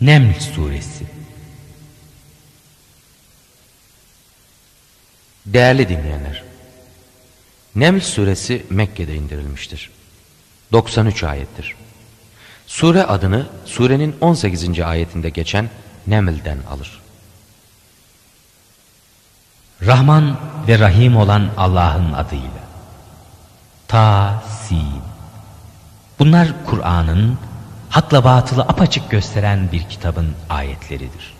Neml Suresi Değerli dinleyenler, Neml Suresi Mekke'de indirilmiştir. 93 ayettir. Sure adını surenin 18. ayetinde geçen Neml'den alır. Rahman ve Rahim olan Allah'ın adıyla. Ta, Sin. Bunlar Kur'an'ın hakla batılı apaçık gösteren bir kitabın ayetleridir.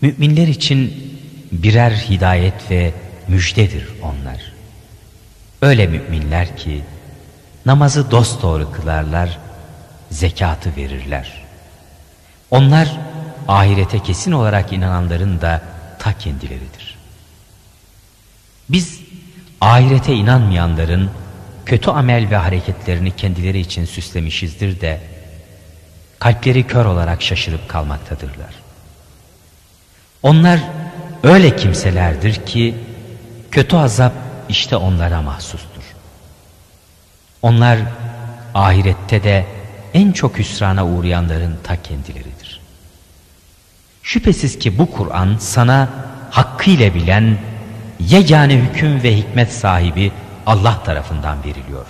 Müminler için birer hidayet ve müjdedir onlar. Öyle müminler ki namazı dosdoğru kılarlar, zekatı verirler. Onlar ahirete kesin olarak inananların da ta kendileridir. Biz ahirete inanmayanların kötü amel ve hareketlerini kendileri için süslemişizdir de kalpleri kör olarak şaşırıp kalmaktadırlar. Onlar öyle kimselerdir ki kötü azap işte onlara mahsustur. Onlar ahirette de en çok hüsrana uğrayanların ta kendileridir. Şüphesiz ki bu Kur'an sana hakkıyla bilen yegane hüküm ve hikmet sahibi Allah tarafından veriliyor.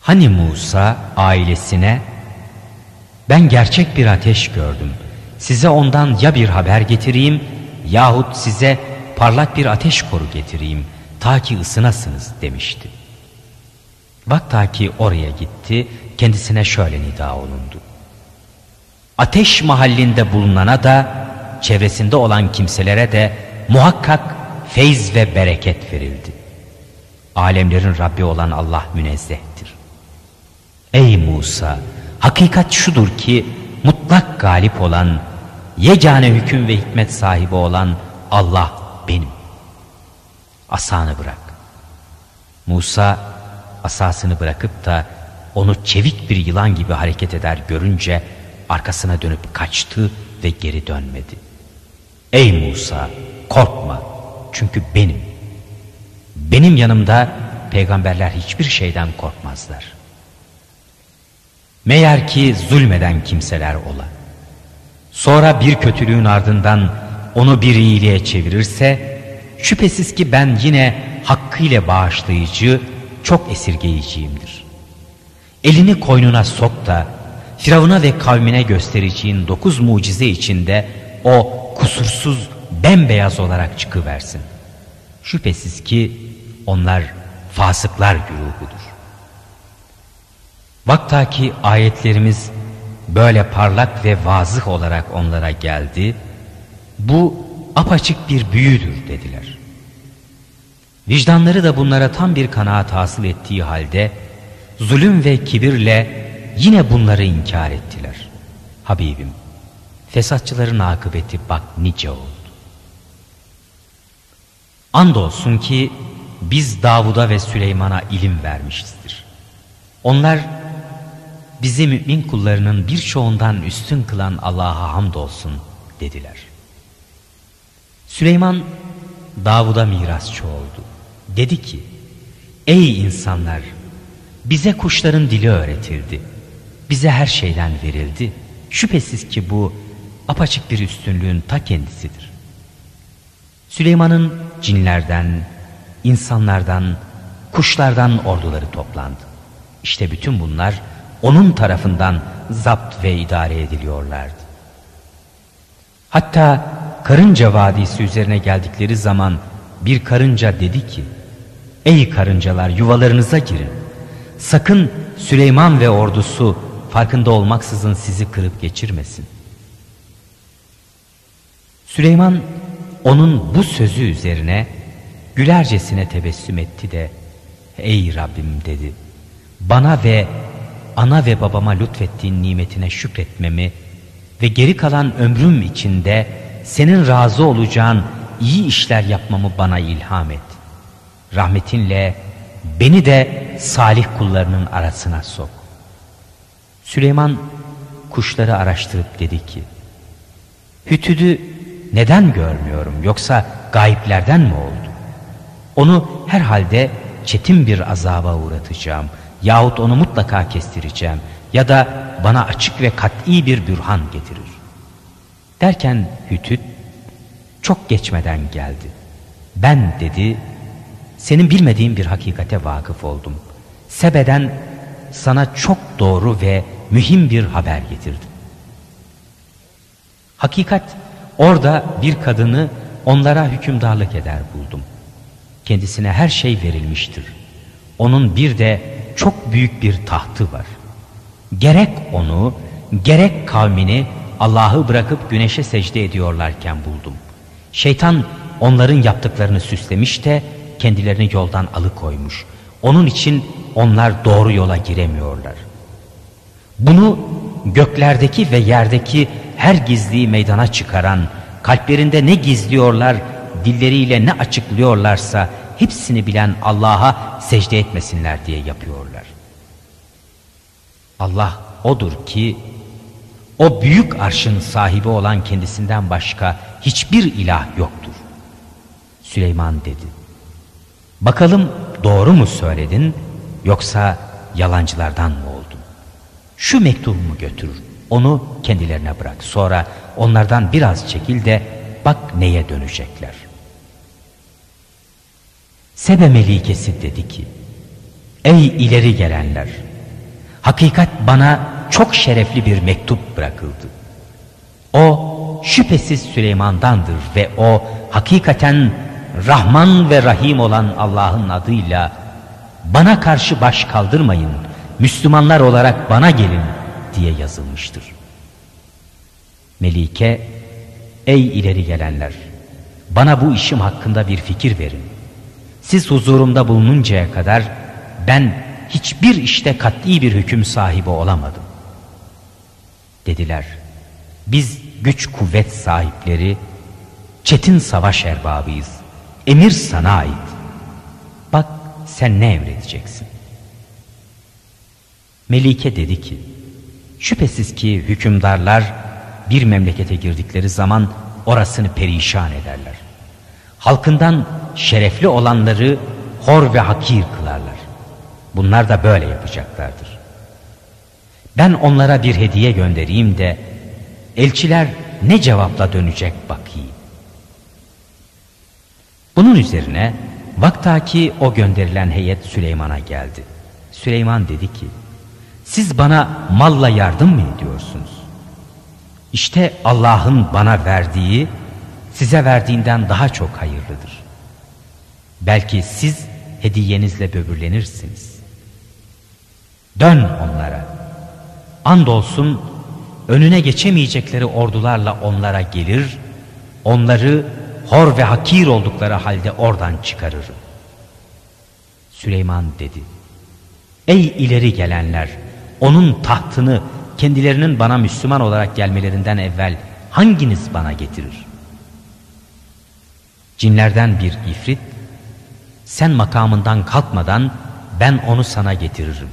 Hani Musa ailesine ben gerçek bir ateş gördüm. Size ondan ya bir haber getireyim yahut size parlak bir ateş koru getireyim ta ki ısınasınız demişti. Bak ta ki oraya gitti kendisine şöyle nida olundu. Ateş mahallinde bulunana da çevresinde olan kimselere de muhakkak feyz ve bereket verildi. Alemlerin Rabbi olan Allah münezzehtir. Ey Musa! Hakikat şudur ki mutlak galip olan, yegane hüküm ve hikmet sahibi olan Allah benim. Asanı bırak. Musa asasını bırakıp da onu çevik bir yılan gibi hareket eder görünce arkasına dönüp kaçtı ve geri dönmedi. Ey Musa korkma çünkü benim. Benim yanımda peygamberler hiçbir şeyden korkmazlar. Meğer ki zulmeden kimseler ola. Sonra bir kötülüğün ardından onu bir iyiliğe çevirirse şüphesiz ki ben yine hakkıyla bağışlayıcı, çok esirgeyiciyimdir. Elini koynuna sok da Firavun'a ve kavmine göstereceğin dokuz mucize içinde o kusursuz bembeyaz olarak çıkıversin. Şüphesiz ki onlar fasıklar güruhudur. Vakta ki ayetlerimiz böyle parlak ve vazıh olarak onlara geldi, bu apaçık bir büyüdür dediler. Vicdanları da bunlara tam bir kanaat hasıl ettiği halde zulüm ve kibirle yine bunları inkar ettiler. Habibim, fesatçıların akıbeti bak nice oldu. Andolsun ki biz Davud'a ve Süleyman'a ilim vermişizdir. Onlar bizi mümin kullarının birçoğundan üstün kılan Allah'a hamdolsun dediler. Süleyman Davud'a mirasçı oldu. Dedi ki, ey insanlar bize kuşların dili öğretildi. Bize her şeyden verildi. Şüphesiz ki bu apaçık bir üstünlüğün ta kendisidir. Süleyman'ın cinlerden, insanlardan, kuşlardan orduları toplandı. İşte bütün bunlar onun tarafından zapt ve idare ediliyorlardı. Hatta karınca vadisi üzerine geldikleri zaman bir karınca dedi ki, Ey karıncalar yuvalarınıza girin. Sakın Süleyman ve ordusu farkında olmaksızın sizi kırıp geçirmesin. Süleyman onun bu sözü üzerine gülercesine tebessüm etti de Ey Rabbim dedi bana ve ana ve babama lütfettiğin nimetine şükretmemi ve geri kalan ömrüm içinde senin razı olacağın iyi işler yapmamı bana ilham et. Rahmetinle beni de salih kullarının arasına sok. Süleyman kuşları araştırıp dedi ki, Hütüdü neden görmüyorum yoksa gayiplerden mi oldu? Onu herhalde çetin bir azaba uğratacağım yahut onu mutlaka kestireceğim ya da bana açık ve kat'i bir bürhan getirir. Derken Hütüt çok geçmeden geldi. Ben dedi, senin bilmediğin bir hakikate vakıf oldum. Sebe'den sana çok doğru ve mühim bir haber getirdim. Hakikat orada bir kadını onlara hükümdarlık eder buldum. Kendisine her şey verilmiştir. Onun bir de çok büyük bir tahtı var. Gerek onu, gerek kavmini Allah'ı bırakıp güneşe secde ediyorlarken buldum. Şeytan onların yaptıklarını süslemiş de kendilerini yoldan alıkoymuş. Onun için onlar doğru yola giremiyorlar. Bunu göklerdeki ve yerdeki her gizliyi meydana çıkaran, kalplerinde ne gizliyorlar, dilleriyle ne açıklıyorlarsa hepsini bilen Allah'a secde etmesinler diye yapıyorlar. Allah odur ki o büyük arşın sahibi olan kendisinden başka hiçbir ilah yoktur. Süleyman dedi. Bakalım doğru mu söyledin yoksa yalancılardan mı oldun? Şu mektubumu götür, onu kendilerine bırak. Sonra onlardan biraz çekil de bak neye dönecekler. Sebe Melikesi dedi ki, Ey ileri gelenler! Hakikat bana çok şerefli bir mektup bırakıldı. O şüphesiz Süleyman'dandır ve o hakikaten Rahman ve Rahim olan Allah'ın adıyla bana karşı baş kaldırmayın, Müslümanlar olarak bana gelin diye yazılmıştır. Melike, ey ileri gelenler, bana bu işim hakkında bir fikir verin. Siz huzurumda bulununcaya kadar ben hiçbir işte kat'i bir hüküm sahibi olamadım. Dediler, biz güç kuvvet sahipleri, çetin savaş erbabıyız. Emir sana ait. Bak sen ne emredeceksin? Melike dedi ki, şüphesiz ki hükümdarlar bir memlekete girdikleri zaman orasını perişan ederler. Halkından şerefli olanları hor ve hakir kılarlar. Bunlar da böyle yapacaklardır. Ben onlara bir hediye göndereyim de elçiler ne cevapla dönecek bakayım. Bunun üzerine vaktaki o gönderilen heyet Süleyman'a geldi. Süleyman dedi ki, siz bana malla yardım mı ediyorsunuz? İşte Allah'ın bana verdiği size verdiğinden daha çok hayırlıdır. Belki siz hediyenizle böbürlenirsiniz. Dön onlara. Andolsun önüne geçemeyecekleri ordularla onlara gelir, onları hor ve hakir oldukları halde oradan çıkarırım. Süleyman dedi, Ey ileri gelenler, onun tahtını kendilerinin bana Müslüman olarak gelmelerinden evvel hanginiz bana getirir? Cinlerden bir ifrit, sen makamından kalkmadan ben onu sana getiririm.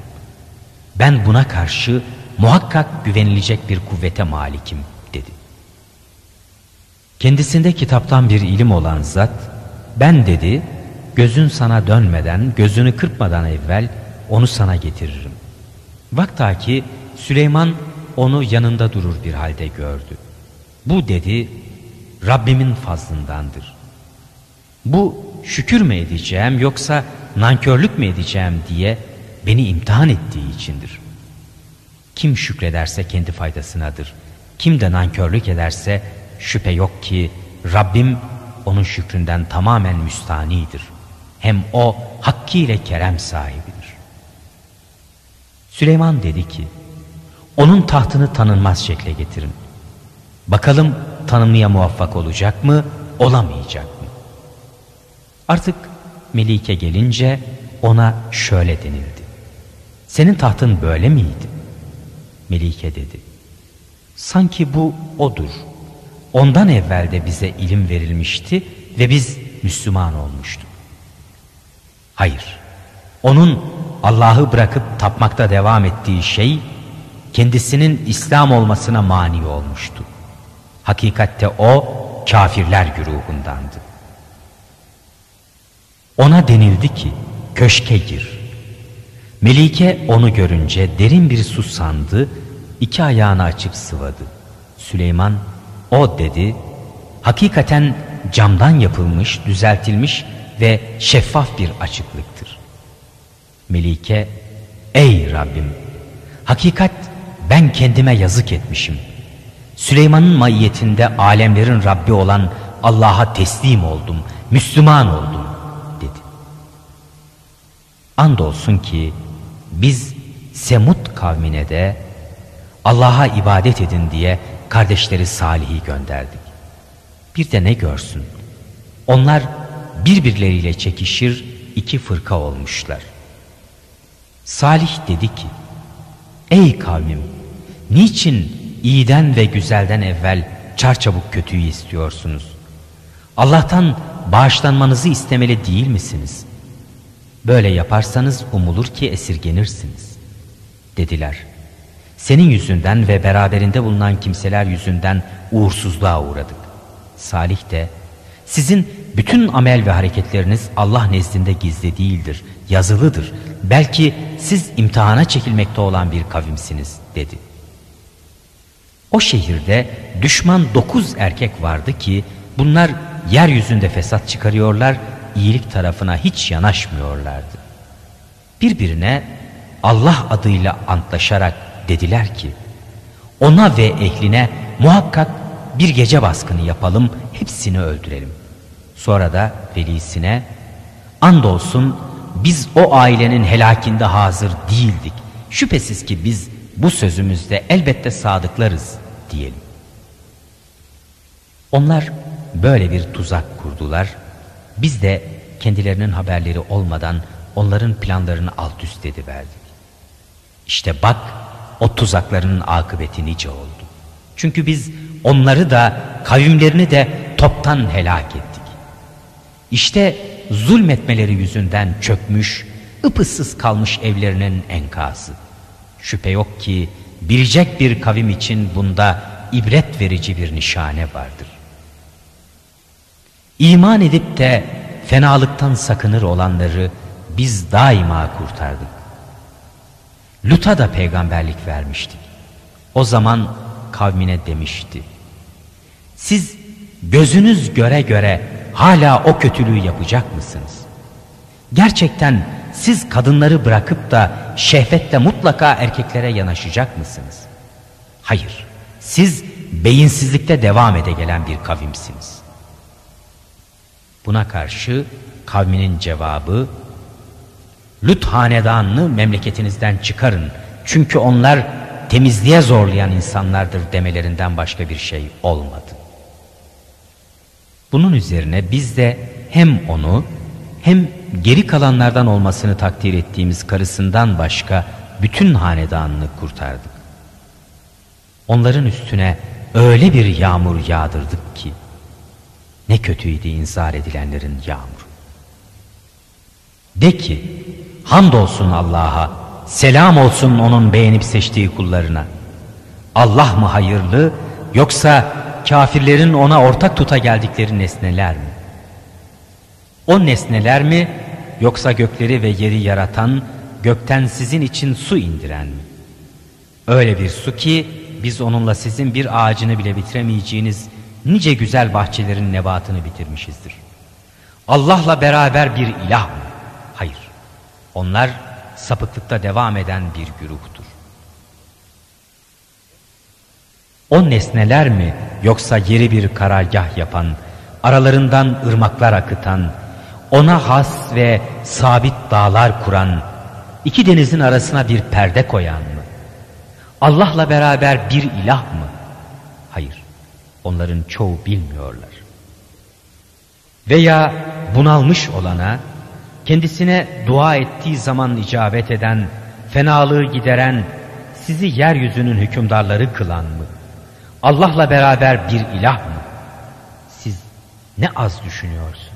Ben buna karşı muhakkak güvenilecek bir kuvvete malikim dedi. Kendisinde kitaptan bir ilim olan zat, ben dedi, gözün sana dönmeden, gözünü kırpmadan evvel onu sana getiririm. Vaktaki Süleyman onu yanında durur bir halde gördü. Bu dedi, Rabbimin fazlındandır. Bu şükür mü edeceğim yoksa nankörlük mü edeceğim diye beni imtihan ettiği içindir. Kim şükrederse kendi faydasınadır. Kim de nankörlük ederse şüphe yok ki Rabbim onun şükründen tamamen müstanidir. Hem o hakkıyla kerem sahibidir. Süleyman dedi ki, onun tahtını tanınmaz şekle getirin. Bakalım tanımlıya muvaffak olacak mı, olamayacak mı? Artık Melike gelince ona şöyle denildi. Senin tahtın böyle miydi? Melike dedi. Sanki bu odur. Ondan evvel de bize ilim verilmişti ve biz Müslüman olmuştuk. Hayır. Onun Allah'ı bırakıp tapmakta devam ettiği şey kendisinin İslam olmasına mani olmuştu. Hakikatte o kafirler güruhundandı. Ona denildi ki köşke gir. Melike onu görünce derin bir su sandı, iki ayağını açıp sıvadı. Süleyman o dedi, hakikaten camdan yapılmış, düzeltilmiş ve şeffaf bir açıklıktır. Melike, ey Rabbim, hakikat ben kendime yazık etmişim. Süleyman'ın maiyetinde alemlerin Rabbi olan Allah'a teslim oldum, Müslüman oldum. Andolsun ki biz Semut kavmine de Allah'a ibadet edin diye kardeşleri Salih'i gönderdik. Bir de ne görsün? Onlar birbirleriyle çekişir iki fırka olmuşlar. Salih dedi ki, Ey kavmim, niçin iyiden ve güzelden evvel çarçabuk kötüyü istiyorsunuz? Allah'tan bağışlanmanızı istemeli değil misiniz? Böyle yaparsanız umulur ki esirgenirsiniz. Dediler. Senin yüzünden ve beraberinde bulunan kimseler yüzünden uğursuzluğa uğradık. Salih de sizin bütün amel ve hareketleriniz Allah nezdinde gizli değildir, yazılıdır. Belki siz imtihana çekilmekte olan bir kavimsiniz dedi. O şehirde düşman dokuz erkek vardı ki bunlar yeryüzünde fesat çıkarıyorlar, iyilik tarafına hiç yanaşmıyorlardı. Birbirine Allah adıyla antlaşarak dediler ki, ona ve ehline muhakkak bir gece baskını yapalım, hepsini öldürelim. Sonra da velisine, andolsun biz o ailenin helakinde hazır değildik. Şüphesiz ki biz bu sözümüzde elbette sadıklarız diyelim. Onlar böyle bir tuzak kurdular. Biz de kendilerinin haberleri olmadan onların planlarını alt üst ediverdik. İşte bak o tuzaklarının akıbeti nice oldu. Çünkü biz onları da kavimlerini de toptan helak ettik. İşte zulmetmeleri yüzünden çökmüş, ıpıssız kalmış evlerinin enkazı. Şüphe yok ki bilecek bir kavim için bunda ibret verici bir nişane vardır. İman edip de fenalıktan sakınır olanları biz daima kurtardık. Lut'a da peygamberlik vermiştik. O zaman kavmine demişti. Siz gözünüz göre göre hala o kötülüğü yapacak mısınız? Gerçekten siz kadınları bırakıp da şehvetle mutlaka erkeklere yanaşacak mısınız? Hayır, siz beyinsizlikte devam ede gelen bir kavimsiniz. Buna karşı kavminin cevabı, Lüt hanedanını memleketinizden çıkarın. Çünkü onlar temizliğe zorlayan insanlardır demelerinden başka bir şey olmadı. Bunun üzerine biz de hem onu hem geri kalanlardan olmasını takdir ettiğimiz karısından başka bütün hanedanını kurtardık. Onların üstüne öyle bir yağmur yağdırdık ki ne kötüydü inzar edilenlerin yağmuru. De ki hamdolsun Allah'a selam olsun onun beğenip seçtiği kullarına. Allah mı hayırlı yoksa kafirlerin ona ortak tuta geldikleri nesneler mi? O nesneler mi yoksa gökleri ve yeri yaratan gökten sizin için su indiren mi? Öyle bir su ki biz onunla sizin bir ağacını bile bitiremeyeceğiniz nice güzel bahçelerin nebatını bitirmişizdir. Allah'la beraber bir ilah mı? Hayır. Onlar sapıklıkta devam eden bir güruhtur. O nesneler mi yoksa yeri bir karargah yapan, aralarından ırmaklar akıtan, ona has ve sabit dağlar kuran, iki denizin arasına bir perde koyan mı? Allah'la beraber bir ilah mı? Hayır, onların çoğu bilmiyorlar. Veya bunalmış olana, kendisine dua ettiği zaman icabet eden, fenalığı gideren, sizi yeryüzünün hükümdarları kılan mı? Allah'la beraber bir ilah mı? Siz ne az düşünüyorsunuz.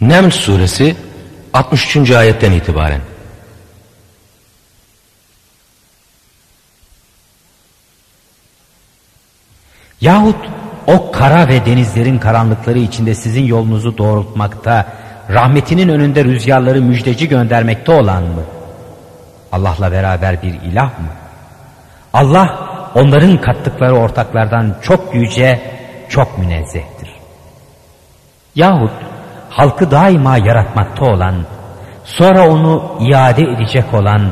Neml suresi 63. ayetten itibaren. Yahut o kara ve denizlerin karanlıkları içinde sizin yolunuzu doğrultmakta rahmetinin önünde rüzgarları müjdeci göndermekte olan mı? Allah'la beraber bir ilah mı? Allah onların kattıkları ortaklardan çok yüce, çok münezzehtir. Yahut halkı daima yaratmakta olan, sonra onu iade edecek olan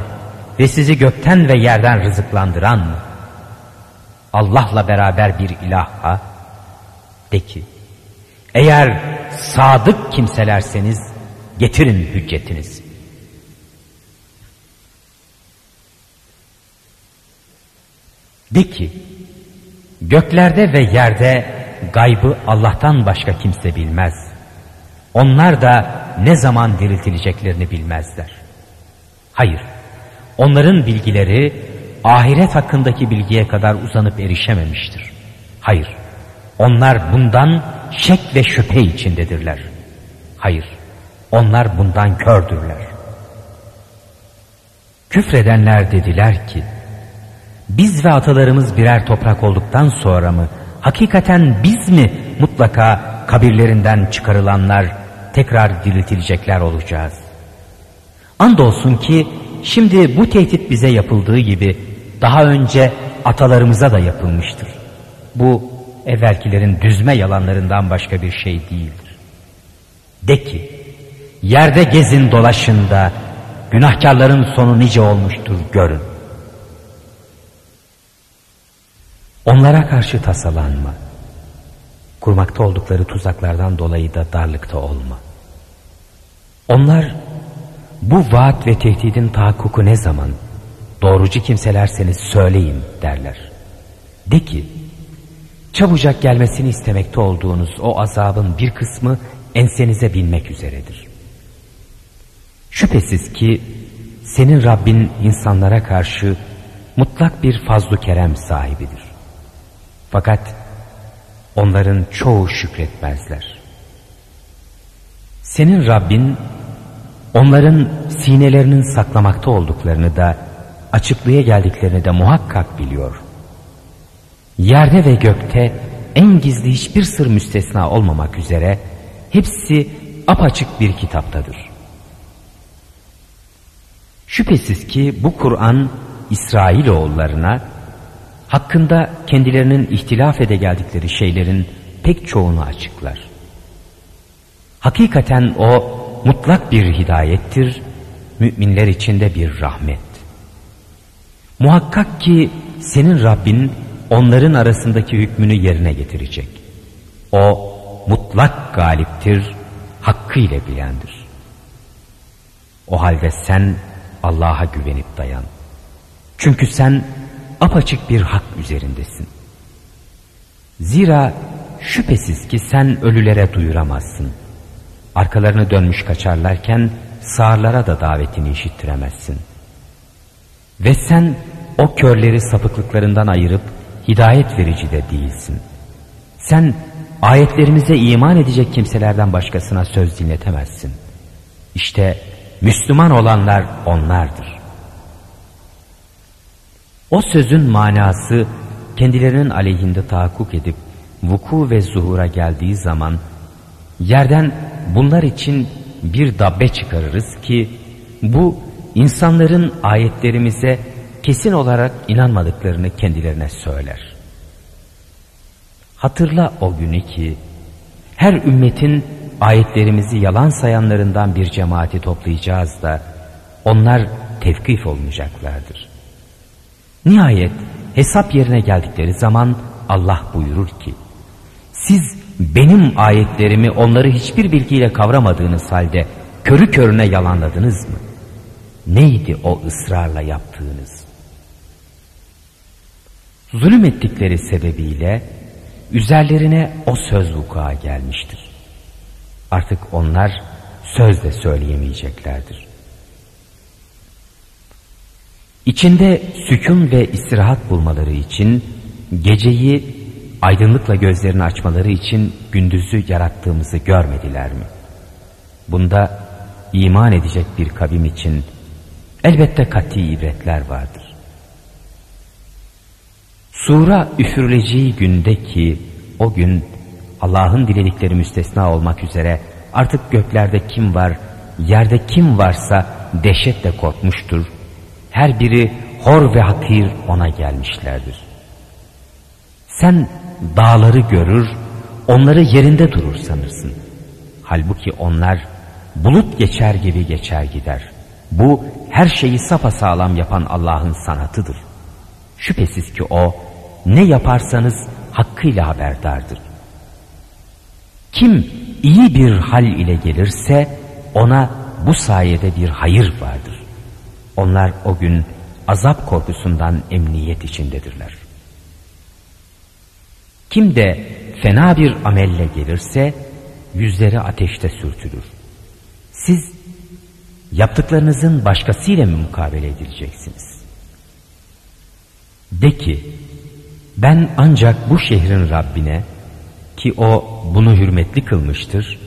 ve sizi gökten ve yerden rızıklandıran mı? Allah'la beraber bir ilaha de ki, eğer sadık kimselerseniz getirin hüccetiniz. De ki, göklerde ve yerde gaybı Allah'tan başka kimse bilmez. Onlar da ne zaman diriltileceklerini bilmezler. Hayır, onların bilgileri ahiret hakkındaki bilgiye kadar uzanıp erişememiştir. Hayır, onlar bundan şek ve şüphe içindedirler. Hayır, onlar bundan kördürler. Küfredenler dediler ki, biz ve atalarımız birer toprak olduktan sonra mı, hakikaten biz mi mutlaka kabirlerinden çıkarılanlar tekrar diriltilecekler olacağız? Andolsun ki şimdi bu tehdit bize yapıldığı gibi daha önce atalarımıza da yapılmıştır. Bu evvelkilerin düzme yalanlarından başka bir şey değildir. De ki, yerde gezin dolaşın da günahkarların sonu nice olmuştur görün. Onlara karşı tasalanma. Kurmakta oldukları tuzaklardan dolayı da darlıkta olma. Onlar bu vaat ve tehdidin tahakkuku ne zaman? Doğrucu kimselerseniz söyleyin derler. De ki, çabucak gelmesini istemekte olduğunuz o azabın bir kısmı ensenize binmek üzeredir. Şüphesiz ki senin Rabbin insanlara karşı mutlak bir fazlu kerem sahibidir. Fakat onların çoğu şükretmezler. Senin Rabbin onların sinelerinin saklamakta olduklarını da açıklığa geldiklerini de muhakkak biliyor. Yerde ve gökte en gizli hiçbir sır müstesna olmamak üzere hepsi apaçık bir kitaptadır. Şüphesiz ki bu Kur'an İsrailoğullarına hakkında kendilerinin ihtilaf ede geldikleri şeylerin pek çoğunu açıklar. Hakikaten o mutlak bir hidayettir, müminler içinde bir rahmet. Muhakkak ki senin Rabbin onların arasındaki hükmünü yerine getirecek. O mutlak galiptir, hakkıyla bilendir. O halde sen Allah'a güvenip dayan. Çünkü sen apaçık bir hak üzerindesin. Zira şüphesiz ki sen ölülere duyuramazsın. Arkalarını dönmüş kaçarlarken sağırlara da davetini işittiremezsin. Ve sen o körleri sapıklıklarından ayırıp hidayet verici de değilsin. Sen ayetlerimize iman edecek kimselerden başkasına söz dinletemezsin. İşte Müslüman olanlar onlardır. O sözün manası kendilerinin aleyhinde tahakkuk edip vuku ve zuhura geldiği zaman yerden bunlar için bir dabbe çıkarırız ki bu insanların ayetlerimize kesin olarak inanmadıklarını kendilerine söyler. Hatırla o günü ki her ümmetin ayetlerimizi yalan sayanlarından bir cemaati toplayacağız da onlar tevkif olmayacaklardır. Nihayet hesap yerine geldikleri zaman Allah buyurur ki siz benim ayetlerimi onları hiçbir bilgiyle kavramadığınız halde körü körüne yalanladınız mı? Neydi o ısrarla yaptığınız? Zulüm ettikleri sebebiyle üzerlerine o söz vuku'a gelmiştir. Artık onlar söz de söyleyemeyeceklerdir. İçinde sükun ve istirahat bulmaları için geceyi aydınlıkla gözlerini açmaları için gündüzü yarattığımızı görmediler mi? Bunda iman edecek bir kavim için elbette kat'i ibretler vardır. Sura üfürüleceği günde ki o gün Allah'ın diledikleri müstesna olmak üzere artık göklerde kim var, yerde kim varsa dehşetle korkmuştur. Her biri hor ve hakir ona gelmişlerdir. Sen dağları görür, onları yerinde durur sanırsın. Halbuki onlar bulut geçer gibi geçer gider. Bu her şeyi sapasağlam yapan Allah'ın sanatıdır. Şüphesiz ki o ne yaparsanız hakkıyla haberdardır. Kim iyi bir hal ile gelirse ona bu sayede bir hayır vardır. Onlar o gün azap korkusundan emniyet içindedirler. Kim de fena bir amelle gelirse yüzleri ateşte sürtülür. Siz yaptıklarınızın başkasıyla mı mukabele edileceksiniz? De ki ben ancak bu şehrin Rabbine ki o bunu hürmetli kılmıştır,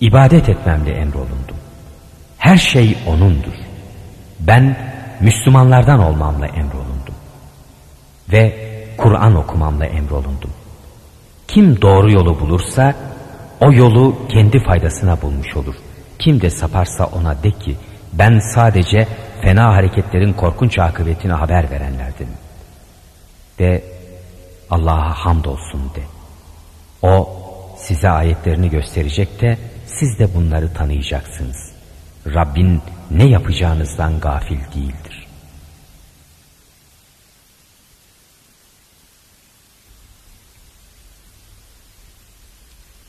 ibadet etmemle emrolundum. Her şey O'nundur. Ben Müslümanlardan olmamla emrolundum. Ve Kur'an okumamla emrolundum. Kim doğru yolu bulursa o yolu kendi faydasına bulmuş olur. Kim de saparsa ona de ki ben sadece fena hareketlerin korkunç akıbetine haber verenlerdim. De Allah'a hamdolsun de. O size ayetlerini gösterecek de siz de bunları tanıyacaksınız. Rabbin ne yapacağınızdan gafil değildir.